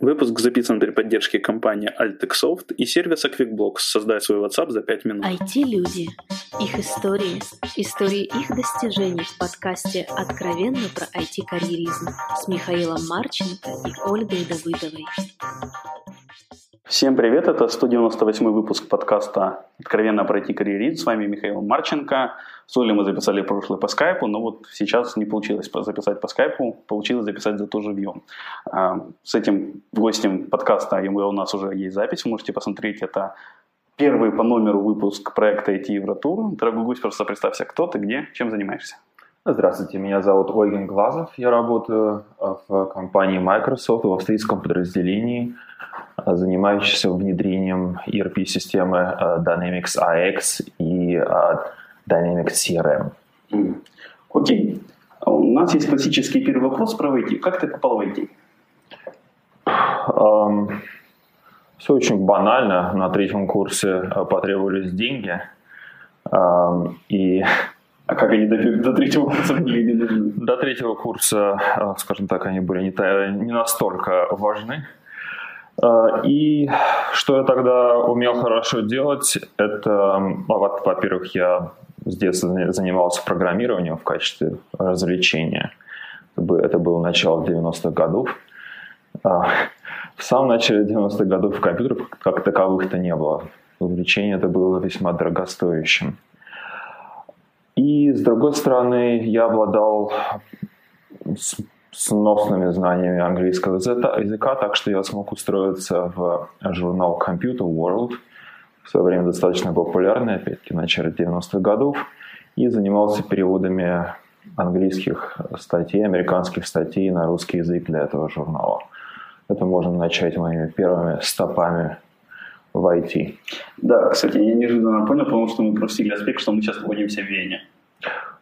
Выпуск записан при поддержке компании Altexoft и сервиса QuickBlocks. Создай свой WhatsApp за 5 минут. IT-люди. Их истории. Истории их достижений в подкасте «Откровенно про IT-карьеризм» с Михаилом Марченко и Ольгой Давыдовой. Всем привет, это 198 выпуск подкаста «Откровенно пройти карьеризм». С вами Михаил Марченко. С Олей мы записали прошлый по скайпу, но вот сейчас не получилось записать по скайпу, получилось записать зато живьем. А, с этим гостем подкаста у нас уже есть запись, вы можете посмотреть. Это первый по номеру выпуск проекта IT Евротур. Дорогой гость, просто представься, кто ты, где, чем занимаешься. Здравствуйте, меня зовут Ольгин Глазов. Я работаю в компании Microsoft в австрийском подразделении – занимающийся внедрением ERP-системы э, Dynamics AX и Dynamics CRM. Окей. Okay. У нас есть классический первый вопрос про IT. Как ты попал в IT? Um, все очень банально. На третьем курсе потребовались деньги. Um, и а как они до, до третьего курса были? До третьего курса, скажем так, они были не, не настолько важны. А, и что я тогда умел хорошо делать, это, во-первых, я с детства занимался программированием в качестве развлечения. Это было начало 90-х годов. А, в самом начале 90-х годов компьютеров как таковых-то не было. Увлечение это было весьма дорогостоящим. И, с другой стороны, я обладал сносными знаниями английского языка, так что я смог устроиться в журнал Computer World, в свое время достаточно популярный, опять-таки, начале 90-х годов, и занимался переводами английских статей, американских статей на русский язык для этого журнала. Это можно начать моими первыми стопами в IT. Да, кстати, я неожиданно понял, потому что мы просили аспект, что мы сейчас находимся в Вене.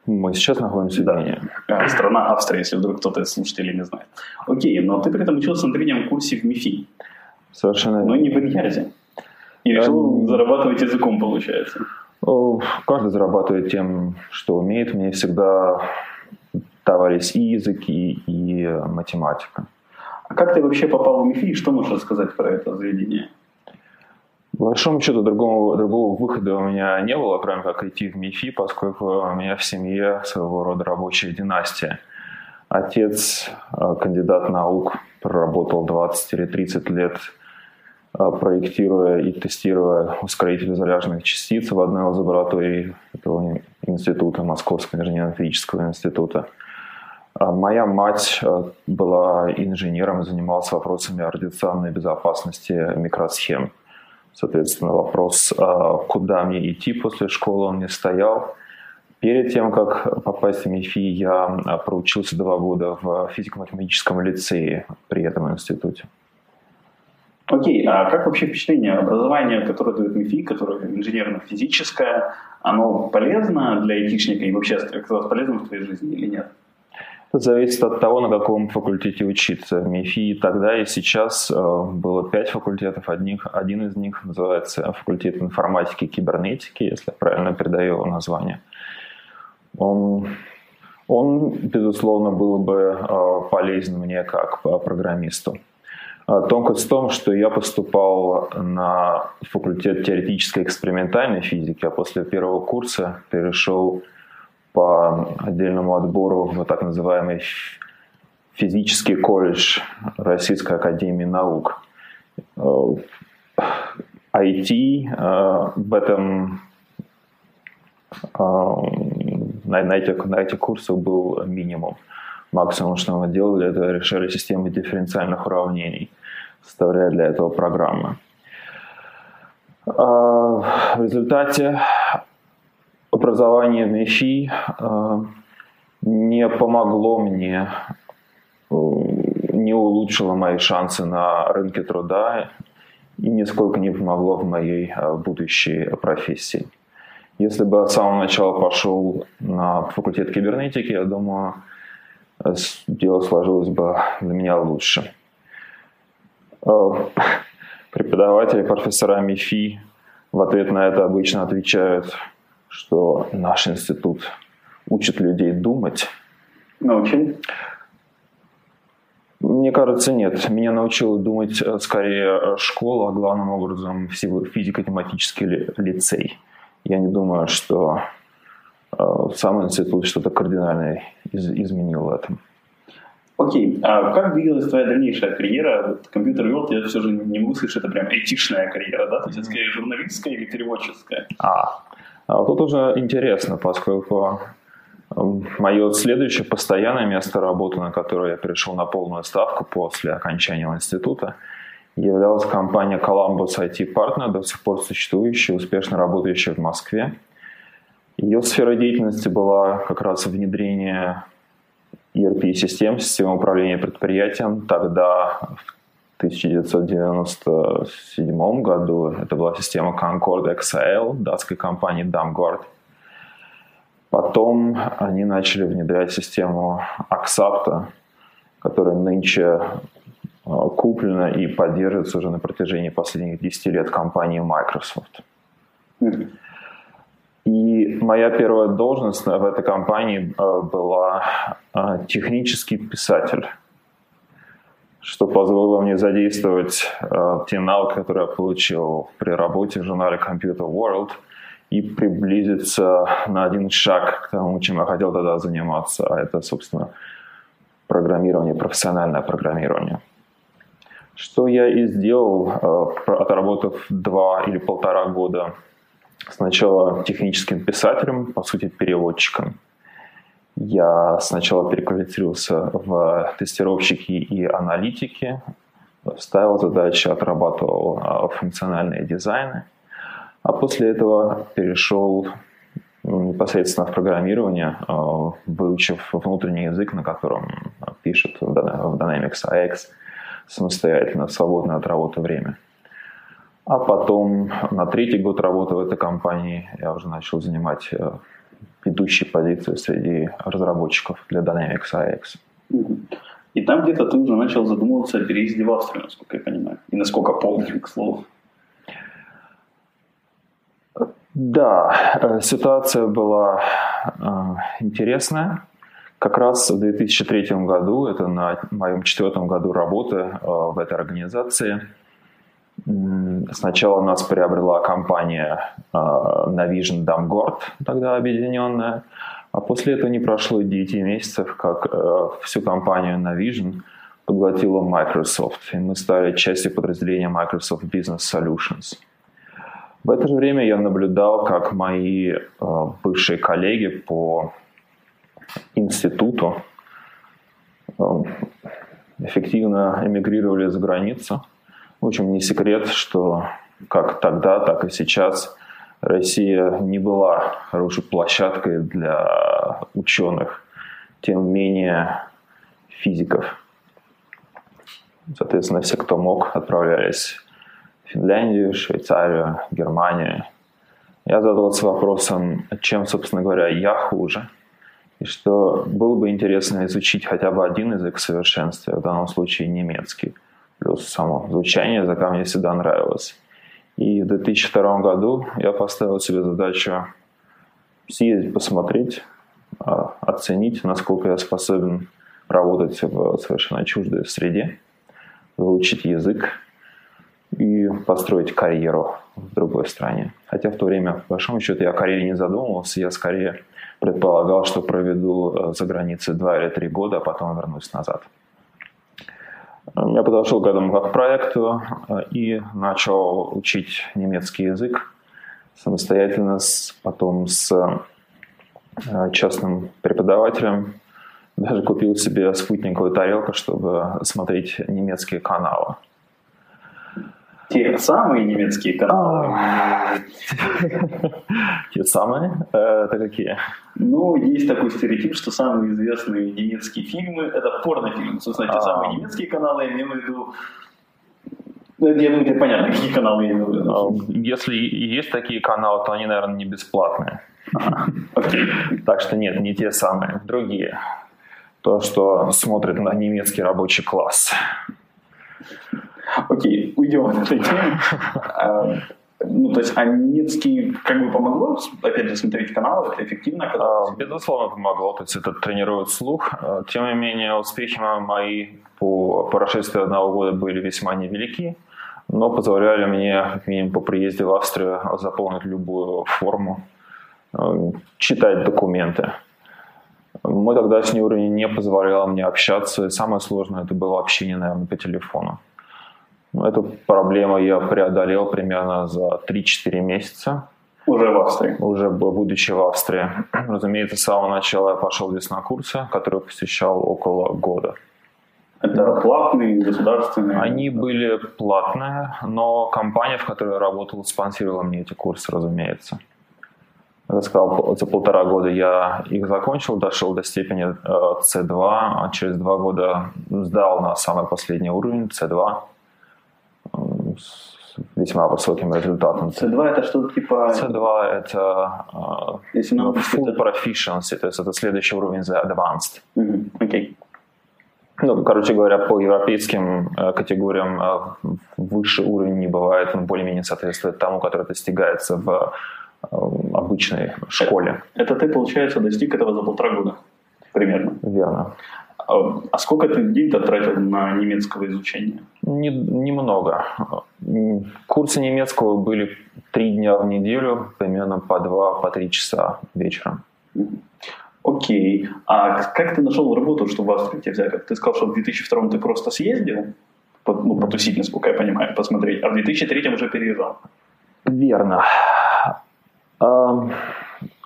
Мы сейчас находимся да. в Вене. Страна Австрия, если вдруг кто-то из слушателей не знает. Окей, но ты при этом учился на третьем курсе в МИФИ. Совершенно Но не в Иньязе. И решил а... зарабатывать языком, получается. Каждый зарабатывает тем, что умеет. Мне всегда давались и языки, и математика. А как ты вообще попал в МИФИ и что можешь рассказать про это заведение? По большому счету другого, другого выхода у меня не было, кроме как идти в МИФИ, поскольку у меня в семье своего рода рабочая династия. Отец, э, кандидат наук, проработал 20 или 30 лет э, проектируя и тестируя ускоритель заряженных частиц в одной из лабораторий этого института, Московского инженерно-физического института. А моя мать э, была инженером и занималась вопросами радиационной безопасности микросхем. Соответственно, вопрос, а куда мне идти после школы, он не стоял. Перед тем, как попасть в МИФИ, я а, проучился два года в физико-математическом лицее при этом институте. Окей, а как вообще впечатление образования, которое дает МИФИ, которое инженерно-физическое, оно полезно для айтишника и вообще оказалось полезным в твоей жизни или нет? Зависит от того, на каком факультете учиться. В МИФИ тогда и сейчас э, было пять факультетов. Одних, один из них называется факультет информатики и кибернетики, если я правильно передаю его название. Он, он безусловно, был бы э, полезен мне как программисту. А тонкость в том, что я поступал на факультет теоретической экспериментальной физики, а после первого курса перешел по отдельному отбору в так называемый физический колледж Российской Академии Наук. IT э, в этом э, на, на, этих, на этих курсах был минимум. Максимум, что мы делали, это решали системы дифференциальных уравнений, составляя для этого программы. Э, в результате образование в МИФИ э, не помогло мне, э, не улучшило мои шансы на рынке труда и нисколько не помогло в моей э, будущей профессии. Если бы с самого начала пошел на факультет кибернетики, я думаю, дело сложилось бы для меня лучше. Преподаватели, профессора МИФИ в ответ на это обычно отвечают – что наш институт учит людей думать. Научен? Мне кажется, нет. Меня научила думать э, скорее э, школа, а главным образом физико-тематический лицей. Я не думаю, что э, сам институт что-то кардинальное из- изменил в этом. Окей, а как двигалась твоя дальнейшая карьера? Компьютер World, я все же не могу сказать, что это прям айтишная карьера, да? То есть это скорее журналистская или переводческая? А, а тут уже интересно, поскольку Мое следующее постоянное место работы, на которое я перешел на полную ставку после окончания института, являлась компания Columbus IT Partner, до сих пор существующая, успешно работающая в Москве. Ее сфера деятельности была как раз внедрение ERP-систем, системы управления предприятием. Тогда, в 1997 году, это была система Concord XL датской компании Damgard – Потом они начали внедрять систему Аксапта, которая нынче э, куплена и поддерживается уже на протяжении последних 10 лет компанией Microsoft. И моя первая должность в этой компании э, была э, технический писатель, что позволило мне задействовать те навыки, которые я получил при работе в журнале Computer World – и приблизиться на один шаг к тому, чем я хотел тогда заниматься, а это, собственно, программирование, профессиональное программирование. Что я и сделал, э, отработав два или полтора года сначала техническим писателем, по сути, переводчиком. Я сначала переквалифицировался в тестировщики и аналитики, ставил задачи, отрабатывал э, функциональные дизайны – а после этого перешел ну, непосредственно в программирование, а, выучив внутренний язык, на котором пишет в Dynamics AX самостоятельно, в свободное от работы время. А потом на третий год работы в этой компании я уже начал занимать ведущие позиции среди разработчиков для Dynamics AX. И там где-то ты уже начал задумываться о переезде в Австрию, насколько я понимаю. И насколько помню, к слову. Да, э, ситуация была э, интересная. Как раз в 2003 году, это на моем четвертом году работы э, в этой организации, сначала нас приобрела компания Navision Damgord, тогда объединенная, а после этого не прошло 9 месяцев, как всю компанию Navision поглотила Microsoft, и мы стали частью подразделения Microsoft Business Solutions – в это же время я наблюдал, как мои э, бывшие коллеги по институту э, эффективно эмигрировали за границу. В общем, не секрет, что как тогда, так и сейчас Россия не была хорошей площадкой для ученых, тем менее физиков. Соответственно, все, кто мог, отправлялись Финляндию, Швейцарию, Германию. Я задался вопросом, чем, собственно говоря, я хуже. И что было бы интересно изучить хотя бы один язык в в данном случае немецкий. Плюс само звучание языка мне всегда нравилось. И в 2002 году я поставил себе задачу съездить, посмотреть, а, оценить, насколько я способен работать в совершенно чуждой среде, выучить язык, и построить карьеру в другой стране. Хотя в то время, по большому счету, я о карьере не задумывался, я скорее предполагал, что проведу э, за границей два или три года, а потом вернусь назад. Я подошел к этому как проекту э, и начал учить немецкий язык самостоятельно, потом с э, частным преподавателем. Даже купил себе спутниковую тарелку, чтобы смотреть немецкие каналы. Те самые немецкие каналы. Те самые? Э, это какие? Ну, есть такой стереотип, что самые известные немецкие фильмы – это порнофильмы. Собственно, те а. самые немецкие каналы, я имею в виду ну, я думаю, тебе понятно, какие каналы я имею в виду. А, если есть такие каналы, то они, наверное, не бесплатные. Так что нет, не те самые, другие. То, что смотрит на немецкий рабочий класс. Окей, уйдем от этой темы. А, ну, то есть, а немецкий как бы помогло, опять же, смотреть каналы, это эффективно? А, безусловно, помогло, то есть это тренирует слух. А, тем не менее, успехи мои по прошествии одного года были весьма невелики, но позволяли мне, как минимум, по приезде в Австрию заполнить любую форму, а, читать документы. Мой тогдашний уровень не позволял мне общаться, и самое сложное это было общение, наверное, по телефону. Ну, эту проблему я преодолел примерно за 3-4 месяца. Уже в Австрии? Уже будучи в Австрии. Разумеется, с самого начала я пошел здесь на курсы, которые посещал около года. Это платные, государственные? Они были платные, но компания, в которой я работал, спонсировала мне эти курсы, разумеется. Я сказал, за полтора года я их закончил, дошел до степени C2, э, а через два года сдал на самый последний уровень C2 с весьма высоким результатом. C2 это что-то типа... C2 это uh, Если ну, full это... proficiency, то есть это следующий уровень за advanced. Окей. Mm-hmm. Okay. Ну, короче говоря, по европейским э, категориям э, выше уровень не бывает, он более-менее соответствует тому, который достигается в э, обычной школе. Это, это ты, получается, достиг этого за полтора года примерно? Верно. А, а сколько ты дней тратил на немецкого изучения? Не, немного. Курсы немецкого были три дня в неделю, примерно по два, по три часа вечером. Окей. А как ты нашел работу, чтобы в Австрии тебя взяли? Ты сказал, что в 2002 ты просто съездил, ну, потусить, насколько я понимаю, посмотреть, а в 2003 уже переезжал. Верно.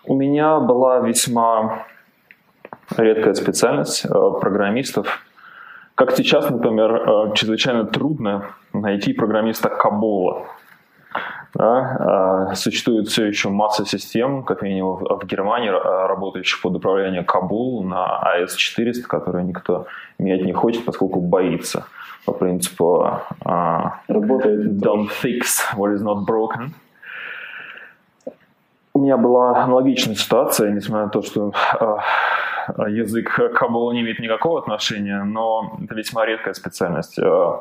У меня была весьма редкая специальность э, программистов. Как сейчас, например, э, чрезвычайно трудно найти программиста Кабола. Да? Э, существует все еще масса систем, как минимум в Германии, работающих под управлением Кабул на AS400, которые никто менять не хочет, поскольку боится по принципу Работает don't fix what is not broken. У меня была аналогичная ситуация, несмотря на то, что Э, язык к Кабулу не имеет никакого отношения, но это весьма редкая специальность. Э,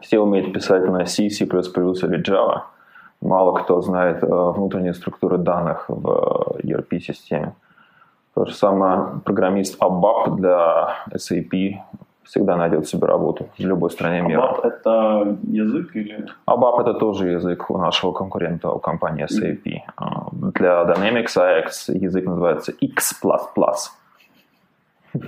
все умеют писать на C, C++ или Java. Мало кто знает э, внутренние структуры данных в ERP-системе. То же самое программист ABAP для SAP всегда найдет себе работу в любой стране мира. ABAP — это язык или? ABAP — это тоже язык у нашего конкурента, у компании SAP. Mm. Для Dynamics AX язык называется X++.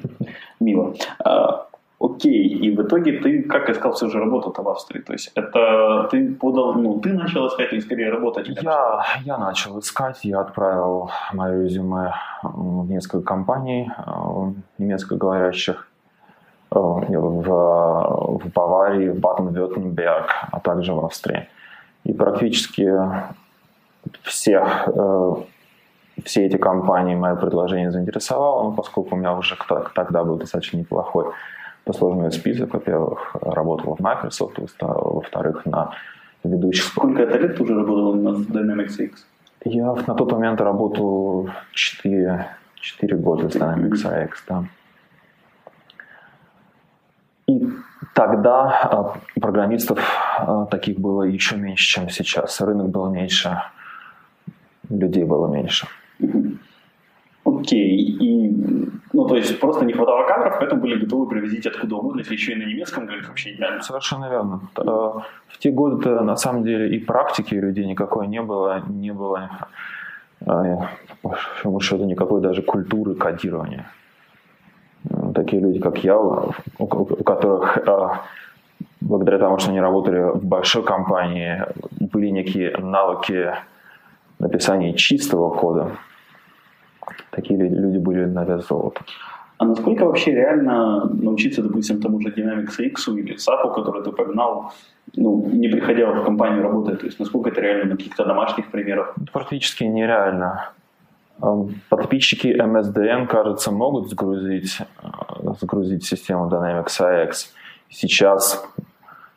Мило. А, окей, и в итоге ты как искал все же работу-то в Австрии? То есть это ты подал, ну, ты начал искать или скорее работать? Я, я начал искать, я отправил мое резюме в несколько компаний э, немецкоговорящих в, в Баварии, в Баден-Вюртемберг, а также в Австрии. И практически всех э, все эти компании мое предложение заинтересовало, но поскольку у меня уже тогда был достаточно неплохой послужной список, во-первых, работал в Microsoft, во-вторых, на ведущих... Сколько это лет ты уже работал на Dynamics X? Я на тот момент работал 4, 4 года с Dynamics X, да. И тогда а, программистов а, таких было еще меньше, чем сейчас. Рынок был меньше, людей было меньше. Окей. И, ну, то есть просто не хватало кадров, поэтому были готовы привозить откуда угодно, если еще и на немецком говорить, вообще идеально. Совершенно верно. Э, в те годы на самом деле и практики у людей никакой не было, не было по большому счету никакой даже культуры кодирования. Такие люди, как я, у которых благодаря тому, что они работали в большой компании, были некие навыки написания чистого кода, такие люди были на вес золота. А насколько вообще реально научиться, допустим, тому же Dynamics X или SAP, который ты погнал, ну, не приходя в компанию работать? То есть насколько это реально на каких-то домашних примерах? Практически нереально. Подписчики MSDN, кажется, могут загрузить, э, загрузить систему Dynamics AX. Сейчас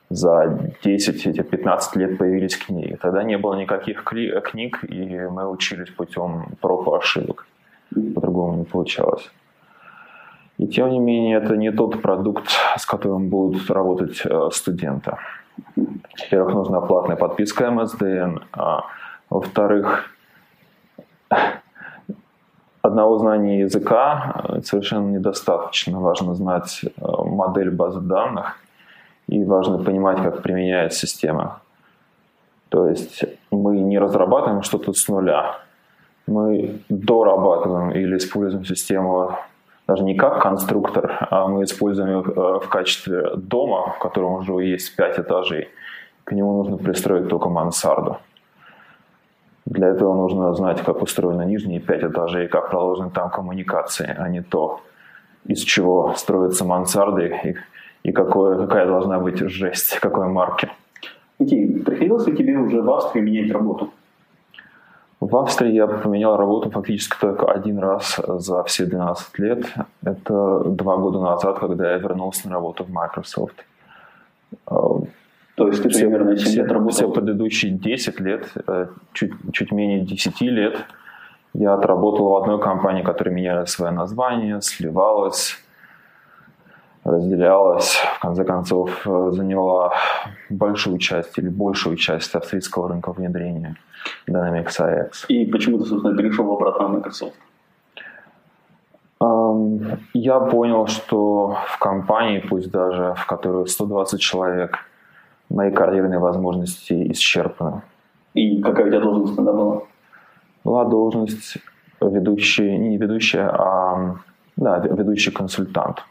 за 10-15 лет появились книги. Тогда не было никаких книг, и мы учились путем проб и ошибок. По-другому не получалось. И тем не менее, это не тот продукт, с которым будут работать э, студенты. Во-первых, нужна платная подписка MSDN. А, во-вторых, одного знания языка э, совершенно недостаточно. Важно знать э, модель базы данных и важно понимать, как применяет система. То есть мы не разрабатываем что-то с нуля. Мы дорабатываем или используем систему даже не как конструктор, а мы используем ее э, в качестве дома, в котором уже есть пять этажей. К нему нужно пристроить только мансарду. Для этого нужно знать, как устроены нижние пять этажей, как проложены там коммуникации, а не то, из чего строятся мансарды и, и какое, какая должна быть жесть, какой марки. Окей, приходилось ли тебе уже в Австрии менять работу? В Австрии я поменял работу фактически только один раз за все 12 лет. Это два года назад, когда я вернулся на работу в Microsoft. То есть ты все, примерно 7 лет работал? Все предыдущие 10 лет, э, чуть, чуть менее 10 лет, я отработал в одной компании, которая меняла свое название, сливалась, разделялась, в конце концов э, заняла большую часть или большую часть австрийского рынка внедрения Dynamics AX. И почему ты, собственно, перешел обратно в Microsoft? Я понял, что в компании, пусть даже в которой 120 человек – мои карьерные возможности исчерпаны. И какая у тебя должность тогда была? Была должность ведущий, не ведущая, а да, ведущий консультант.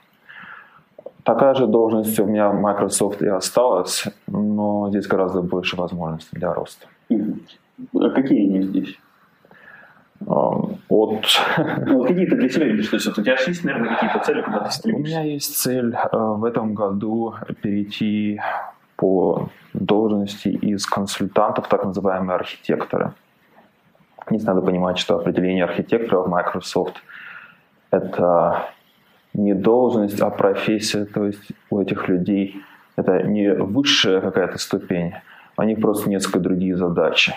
Такая же должность у меня в Microsoft и осталась, но здесь гораздо больше возможностей для роста. А какие они здесь? От... Ну, какие ты для себя видишь? То есть вот у тебя есть, наверное, какие-то цели, куда ты стремишься? У меня есть цель э, в этом году перейти по должности из консультантов, так называемые архитекторы. Здесь надо понимать, что определение архитектора в Microsoft – это не должность, а профессия. То есть у этих людей это не высшая какая-то ступень, у них просто несколько другие задачи.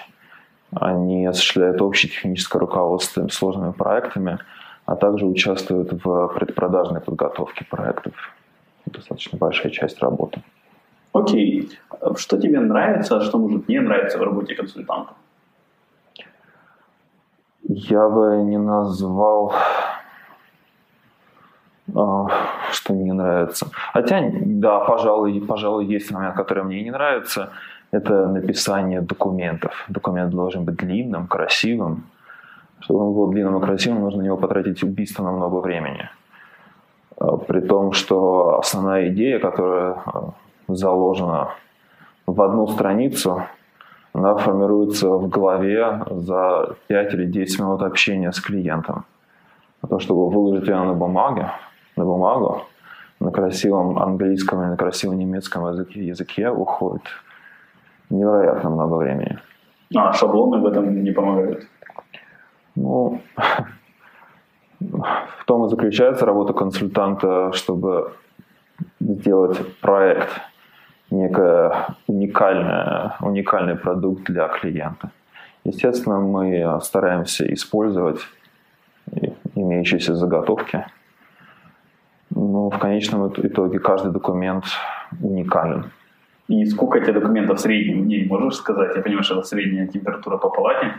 Они осуществляют общее техническое руководство сложными проектами, а также участвуют в предпродажной подготовке проектов. Достаточно большая часть работы. Окей. Что тебе нравится, а что может не нравиться в работе консультанта? Я бы не назвал, а, что мне нравится. Хотя, да, пожалуй, пожалуй, есть момент, который мне не нравится. Это написание документов. Документ должен быть длинным, красивым. Чтобы он был длинным и красивым, нужно на него потратить убийственно много времени. А, при том, что основная идея, которая а, заложена в одну страницу, она формируется в голове за 5 или 10 минут общения с клиентом. А то, чтобы выложить ее на бумаге, на бумагу, на красивом английском или на красивом немецком языке, языке уходит невероятно много времени. А шаблоны в этом не помогают? Ну, в том и заключается работа консультанта, чтобы сделать проект – некое уникальное, уникальный продукт для клиента. Естественно, мы стараемся использовать имеющиеся заготовки, но в конечном итоге каждый документ уникален. И сколько тебе документов в среднем в день можешь сказать? Я понимаю, что это средняя температура по палате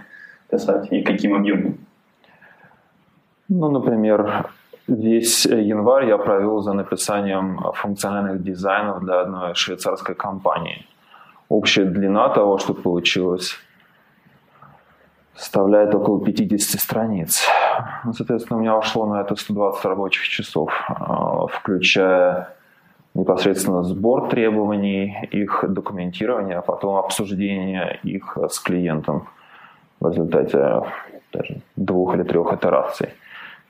писать и каким объемом? Ну, например, Весь январь я провел за написанием функциональных дизайнов для одной швейцарской компании. Общая длина того, что получилось, составляет около 50 страниц. Ну, соответственно, у меня ушло на это 120 рабочих часов, а, включая непосредственно сбор требований, их документирование, а потом обсуждение их с клиентом в результате даже двух или трех итераций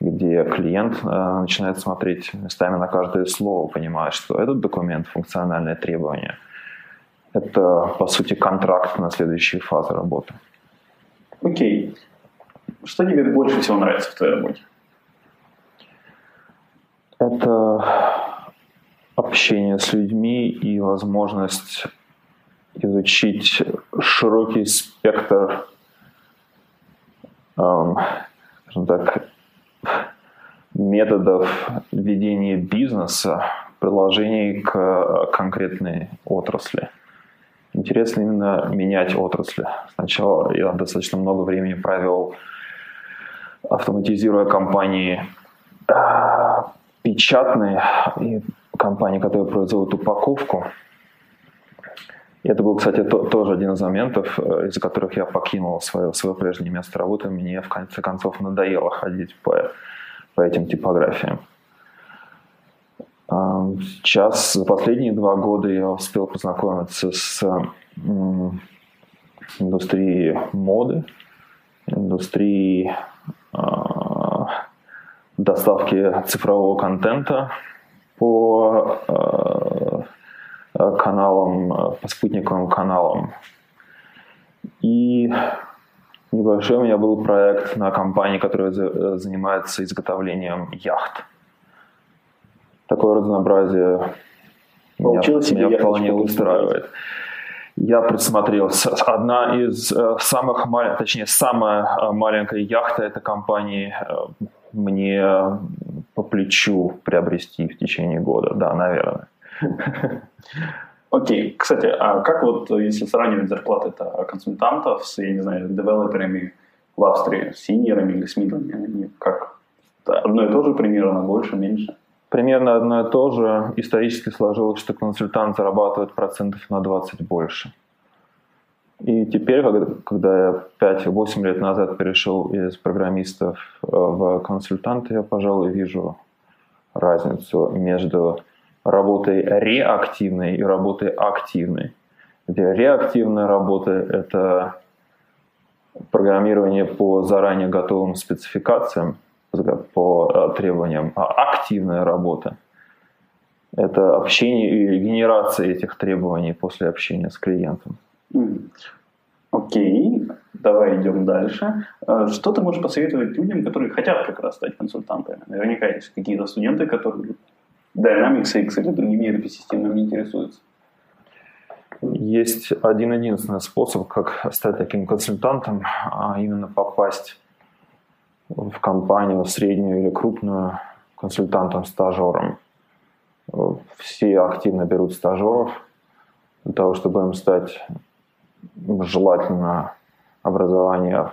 где клиент э, начинает смотреть местами на каждое слово, понимая, что этот документ, функциональное требование, это, по сути, контракт на следующие фазы работы. Окей. Что тебе больше всего нравится в твоей работе? Это общение с людьми и возможность изучить широкий спектр эм, так, методов ведения бизнеса, приложений к конкретной отрасли. интересно именно менять отрасли. Сначала я достаточно много времени провел, автоматизируя компании э, печатные и компании, которые производят упаковку. Это был, кстати, то, тоже один из моментов, э, из-за которых я покинул свое, свое прежнее место работы. Мне в конце концов надоело ходить по, по этим типографиям. Сейчас, за последние два года я успел познакомиться с индустрией моды, индустрией а, доставки цифрового контента по а, каналам, по спутниковым каналам. И небольшой у меня был проект на компании, которая занимается изготовлением яхт такое разнообразие Получилось меня, меня вполне устраивает. Я присмотрелся. Одна из э, самых маленьких, точнее, самая э, маленькая яхта этой компании э, мне по плечу приобрести в течение года. Да, наверное. Окей. Кстати, а как вот, если сравнивать зарплаты консультантов с, я не знаю, девелоперами в Австрии, с синьорами или с мидлами, как? Одно и то же примерно, больше, меньше? примерно одно и то же. Исторически сложилось, что консультант зарабатывает процентов на 20 больше. И теперь, когда я 5-8 лет назад перешел из программистов э, в консультанты, я, пожалуй, вижу разницу между работой реактивной и работой активной. Где реактивная работа – это программирование по заранее готовым спецификациям, по э, требованиям, а активная работа – это общение и генерация этих требований после общения с клиентом. Окей, okay. давай идем дальше. Э, что ты можешь посоветовать людям, которые хотят как раз стать консультантами? Наверняка есть какие-то студенты, которые Dynamics X или другими ERP-системами интересуются. Есть один единственный способ, как стать таким консультантом, а именно попасть в компанию, среднюю или крупную, консультантом-стажером. Все активно берут стажеров для того, чтобы им стать желательно образование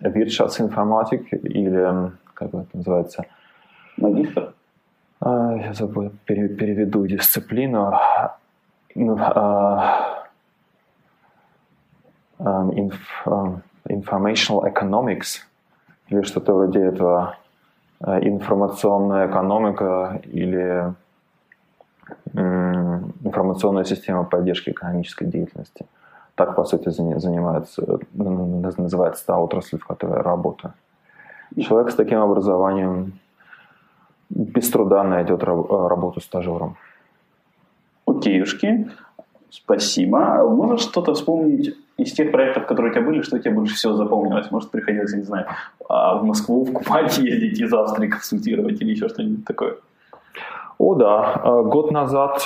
Wirtschaftsинформатик или, как это называется? Магистр? Я забыл, переведу дисциплину. Informational Economics – или что-то вроде этого информационная экономика или информационная система поддержки экономической деятельности. Так, по сути, занимается, называется та отрасль, в которой я работаю. Человек с таким образованием без труда найдет работу стажером. Окейушки, спасибо. Можешь что-то вспомнить из тех проектов, которые у тебя были, что тебе больше всего запомнилось? Может, приходилось, я не знаю, а, в Москву, в Купать ездить из Австрии консультировать или еще что-нибудь такое? О, да. А, год назад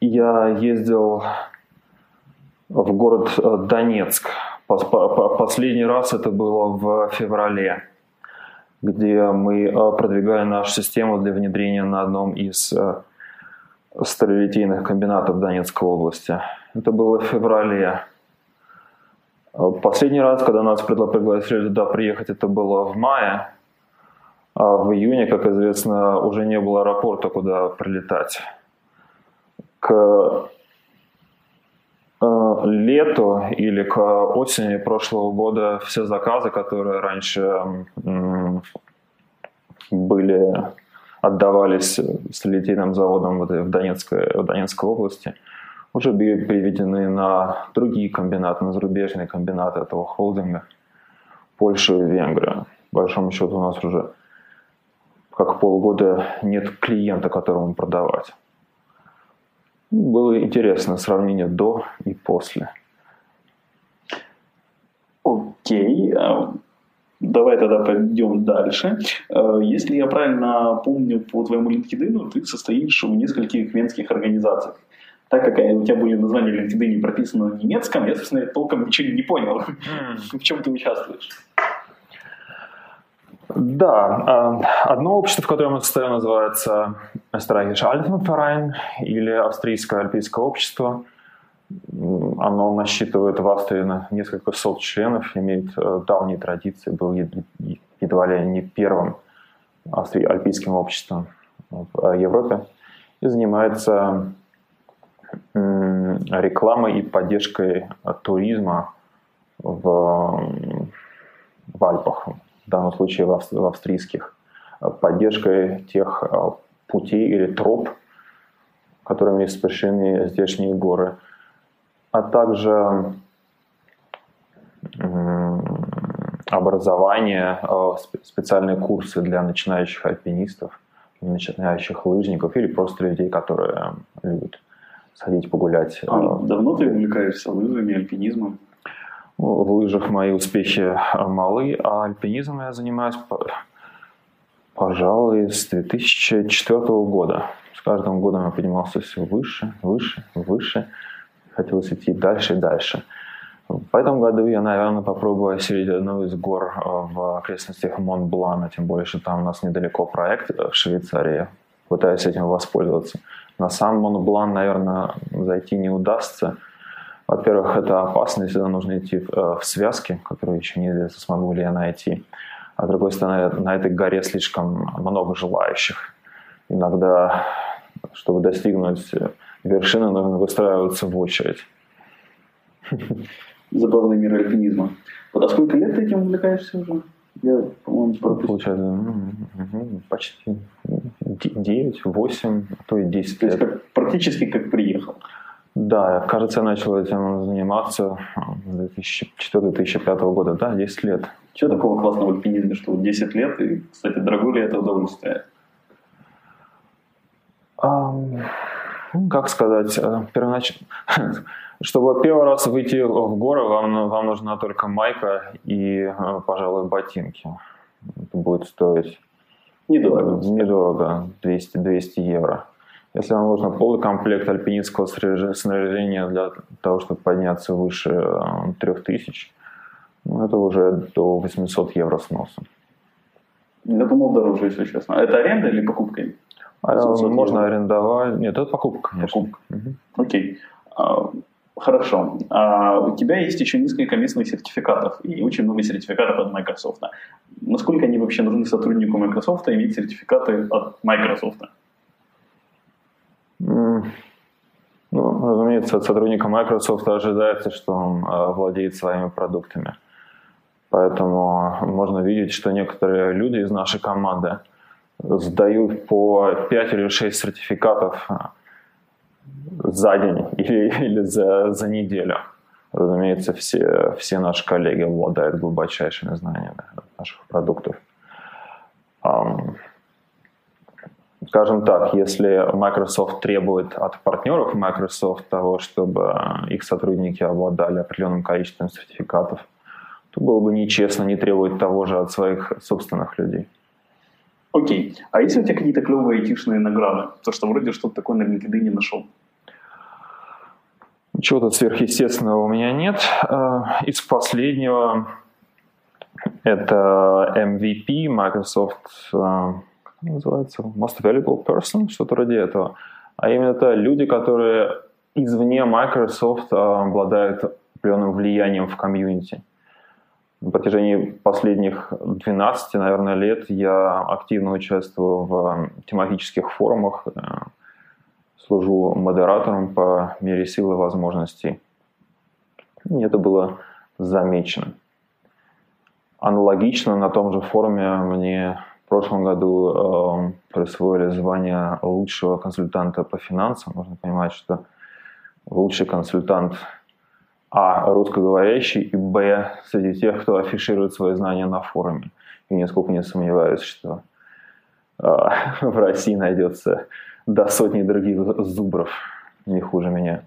я ездил в город э, Донецк. Последний раз это было в феврале, где мы э, продвигали нашу систему для внедрения на одном из э, сталелитейных комбинатов Донецкой области. Это было в феврале. А последний раз, когда нас пригласили туда приехать, это было в мае. А в июне, как известно, уже не было аэропорта, куда прилетать. К э, лету или к осени прошлого года все заказы, которые раньше были отдавались сталелитейным заводам в Донецкой, в Донецкой области – уже переведены на другие комбинаты, на зарубежные комбинаты этого холдинга, Польшу и Венгрию. По большому счету у нас уже как полгода нет клиента, которому продавать. Было интересно сравнение до и после. Окей, а, давай тогда пойдем дальше. А, если я правильно помню по твоему LinkedIn, ты состоишь в нескольких венских организациях так как у тебя были названия LinkedIn не прописаны на немецком, я, собственно, толком ничего не понял, mm. в чем ты участвуешь. Да, а, одно общество, в котором я состою, называется Österreichischer Alpenverein или Австрийское альпийское общество. Оно насчитывает в Австрии несколько сот членов, имеет э, давние традиции, был едва ли не первым альпийским обществом в Европе и занимается рекламой и поддержкой туризма в, в Альпах, в данном случае в, австрийских, поддержкой тех э, путей или троп, которыми спешены здешние горы, а также образование, э, специальные курсы для начинающих альпинистов, начинающих лыжников или просто людей, которые любят сходить погулять. А давно ты увлекаешься лыжами, альпинизмом? В лыжах мои успехи э, малы, а альпинизмом я занимаюсь, пожалуй, с 2004 года. С каждым годом я поднимался все выше, выше, выше. Хотелось идти дальше и дальше. В этом году я, наверное, попробую осилить одну из гор э, в окрестностях Монблана, тем более, что там у нас недалеко проект в Швейцарии. Пытаюсь этим воспользоваться. На сам Монблан, наверное, зайти не удастся. Во-первых, это опасно, если нужно идти в, э, в связке, которую еще неизвестно, смогу ли я найти. А с другой стороны, на этой горе слишком много желающих. Иногда, чтобы достигнуть вершины, нужно выстраиваться в очередь. Забавный мир альпинизма. Вот а сколько лет ты этим увлекаешься уже? Я, по-моему, Получается, почти 9, 8, а то и 10 То есть как, практически как приехал. Да, кажется, я начал этим заниматься с 2004-2005 года, да, 10 лет. Что такого классного в альпинизме, что 10 лет, и, кстати, дорогое ли это удовольствие? Um, как сказать, э, первоначально... Чтобы первый раз выйти в горы, вам, вам нужна только майка и, э, пожалуй, ботинки. Это будет стоить недорого, недорого 200, 200 евро. Если вам нужно полный комплект альпинистского снаряжения для того, чтобы подняться выше 3000, э, ну, это уже до 800 евро сноса. Я думал дороже, если честно. А это аренда или покупка? А, можно евро? арендовать. Нет, это покупка, конечно. Покупка. Угу. Окей. А, хорошо. А у тебя есть еще несколько местных сертификатов и очень много сертификатов от Microsoft. Насколько они вообще нужны сотруднику Microsoft иметь сертификаты от Microsoft? Ну, разумеется, от сотрудника Microsoft ожидается, что он а, владеет своими продуктами. Поэтому можно видеть, что некоторые люди из нашей команды сдают по 5 или 6 сертификатов а, за день или, или за, за неделю. Разумеется, все, все наши коллеги обладают глубочайшими знаниями наших продуктов. Скажем так, если Microsoft требует от партнеров Microsoft того, чтобы их сотрудники обладали определенным количеством сертификатов, то было бы нечестно не требовать того же от своих собственных людей. Окей. А есть у тебя какие-то клевые айтишные награды? То, что вроде что-то такое на LinkedIn не нашел. Чего-то сверхъестественного у меня нет. Э, из последнего это MVP Microsoft э, называется, Most Valuable Person, что-то вроде этого. А именно это люди, которые извне Microsoft а, обладают определенным влиянием в комьюнити. На протяжении последних 12, наверное, лет я активно участвую в тематических форумах, э, служу модератором по мере сил и возможностей. И это было замечено. Аналогично на том же форуме мне в прошлом году э, присвоили звание лучшего консультанта по финансам. Можно понимать, что лучший консультант а. русскоговорящий, и б. среди тех, кто афиширует свои знания на форуме. И нисколько не сомневаюсь, что э, в России найдется до сотни других зубров не хуже меня.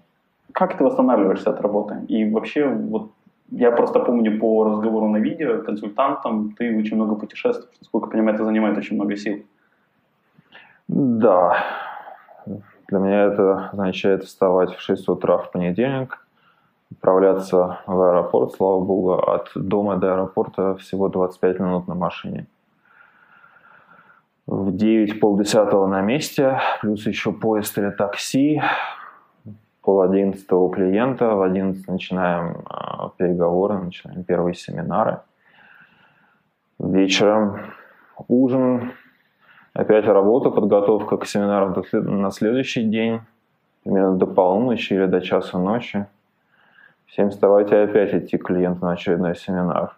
Как ты восстанавливаешься от работы? И вообще, вот я просто помню по разговору на видео, консультантом, ты очень много путешествуешь. Насколько я понимаю, это занимает очень много сил. Да. Для меня это означает вставать в 6 утра в понедельник, отправляться в аэропорт, слава богу, от дома до аэропорта всего 25 минут на машине. В 9 полдесятого на месте, плюс еще поезд или такси, пол одиннадцатого клиента, в одиннадцать начинаем переговоры, начинаем первые семинары. Вечером ужин, опять работа, подготовка к семинару на следующий день, примерно до полуночи или до часа ночи. Всем вставать и опять идти к клиенту на очередной семинар.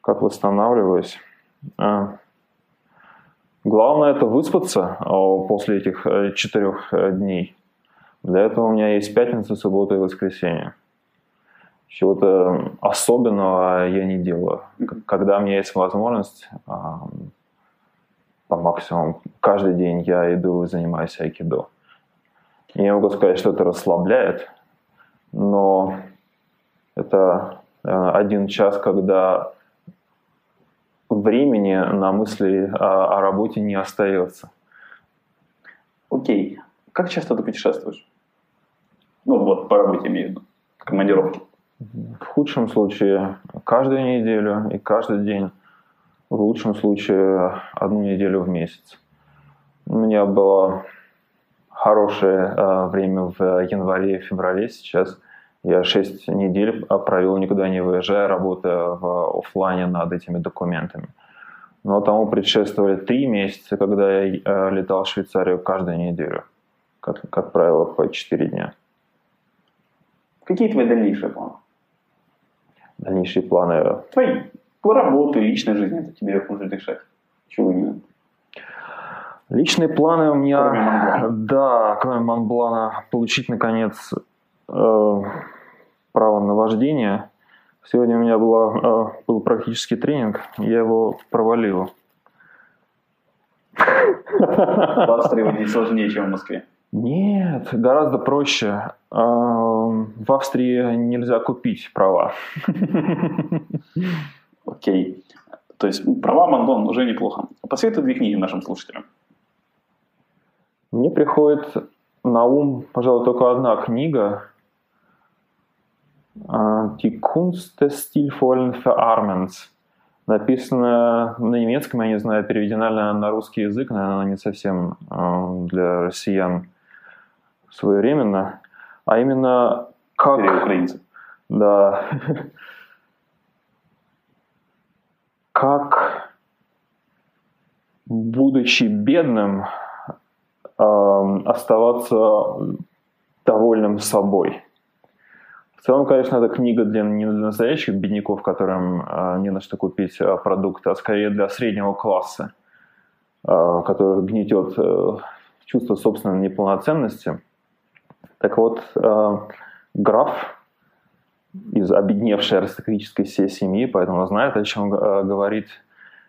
Как восстанавливаюсь? А, главное это выспаться а, после этих э, четырех э, дней. Для этого у меня есть пятница, суббота и воскресенье. Чего-то особенного я не делаю. Когда у меня есть возможность, а, по максимуму, каждый день я иду и занимаюсь айкидо. Я не могу сказать, что это расслабляет, но это один час, когда времени на мысли о, о работе не остается. Окей. Как часто ты путешествуешь? Ну вот, по работе имею в виду. Командировки. В худшем случае каждую неделю и каждый день. В лучшем случае одну неделю в месяц. У меня было хорошее э, время в январе и феврале. Сейчас я шесть недель провел никуда не выезжая, работая в офлайне над этими документами. Но тому предшествовали три месяца, когда я э, летал в Швейцарию каждую неделю. Как, как правило, по четыре дня. Какие твои дальнейшие планы? Дальнейшие планы? Твои по работе, личной жизни, это тебе может решать. Чего именно? Личные планы у меня... Кроме Да, кроме Монблана, получить, наконец, э, право на вождение. Сегодня у меня была, э, был практический тренинг, я его провалил. В Австрии сложнее, чем в Москве. Нет, гораздо проще. Э, в Австрии нельзя купить права. Окей. То есть права Мандон уже неплохо. Посоветуй две книги нашим слушателям. Мне приходит на ум, пожалуй, только одна книга. Die Kunst des stilvollen Verarmens. Написано на немецком, я не знаю, переведена ли на русский язык, наверное, она не совсем для россиян своевременно. А именно как... украинцы. Да. как, будучи бедным, оставаться довольным собой. В целом, конечно, это книга для, не для настоящих бедняков, которым э, не на что купить э, продукты, а скорее для среднего класса, э, который гнетет э, чувство собственной неполноценности. Так вот, э, граф из обедневшей аристократической семьи, поэтому знает, о чем э, говорит,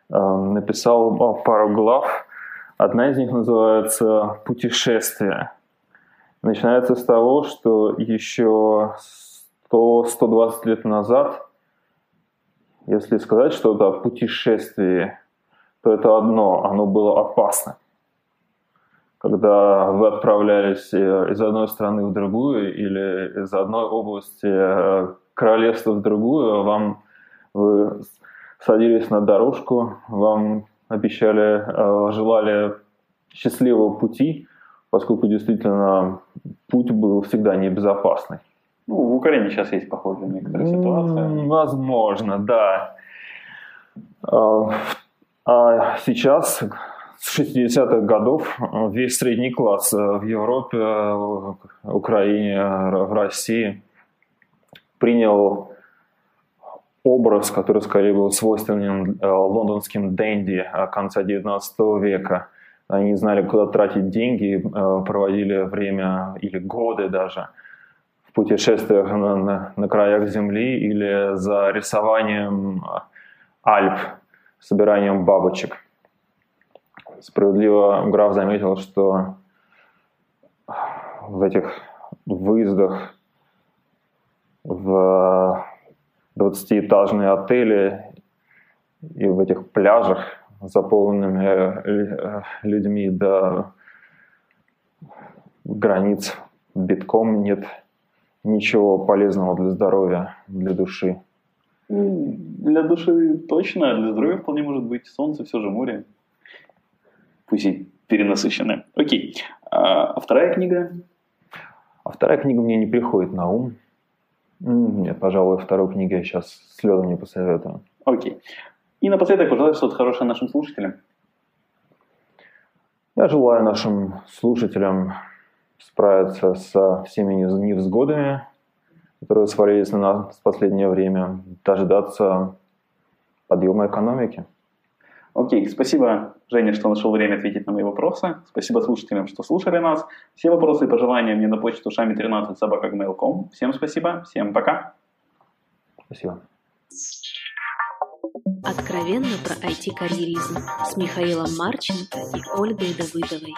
э, написал пару глав, Одна из них называется «Путешествие». Начинается с того, что еще 100-120 лет назад, если сказать что-то о путешествии, то это одно, оно было опасно. Когда вы отправлялись э, из одной страны в другую или из одной области э, королевства в другую, вам вы садились на дорожку, вам обещали, э, желали счастливого пути, поскольку действительно путь был всегда небезопасный. Ну, в Украине сейчас есть похожие некоторые ситуации. Возможно, да. А, а сейчас, с 60-х годов, весь средний класс в Европе, в Украине, в России принял образ, который скорее был свойственен э, лондонским дэнди конца XIX века. Они знали, куда тратить деньги, э, проводили время или годы даже в путешествиях на, на, на краях земли или за рисованием Альп, собиранием бабочек. Справедливо граф заметил, что в этих выездах в 20-этажные отели и в этих пляжах, заполненными э, людьми до границ битком, нет ничего полезного для здоровья, для души. Для души точно, для здоровья вполне может быть солнце, все же море. Пусть и перенасыщенное. Окей. А вторая книга? А вторая книга мне не приходит на ум. Нет, пожалуй, вторую книгу я сейчас слезом не посоветую. Окей. И напоследок пожелай что-то хорошее нашим слушателям. Я желаю нашим слушателям справиться со всеми невзгодами, которые свалились на нас в последнее время, дождаться подъема экономики. Окей, спасибо, Женя, что нашел время ответить на мои вопросы. Спасибо слушателям, что слушали нас. Все вопросы и пожелания мне на почту шами13 собакагmail.com. Всем спасибо, всем пока. Спасибо. Откровенно про IT-карьеризм с Михаилом Марченко и Ольгой Давыдовой.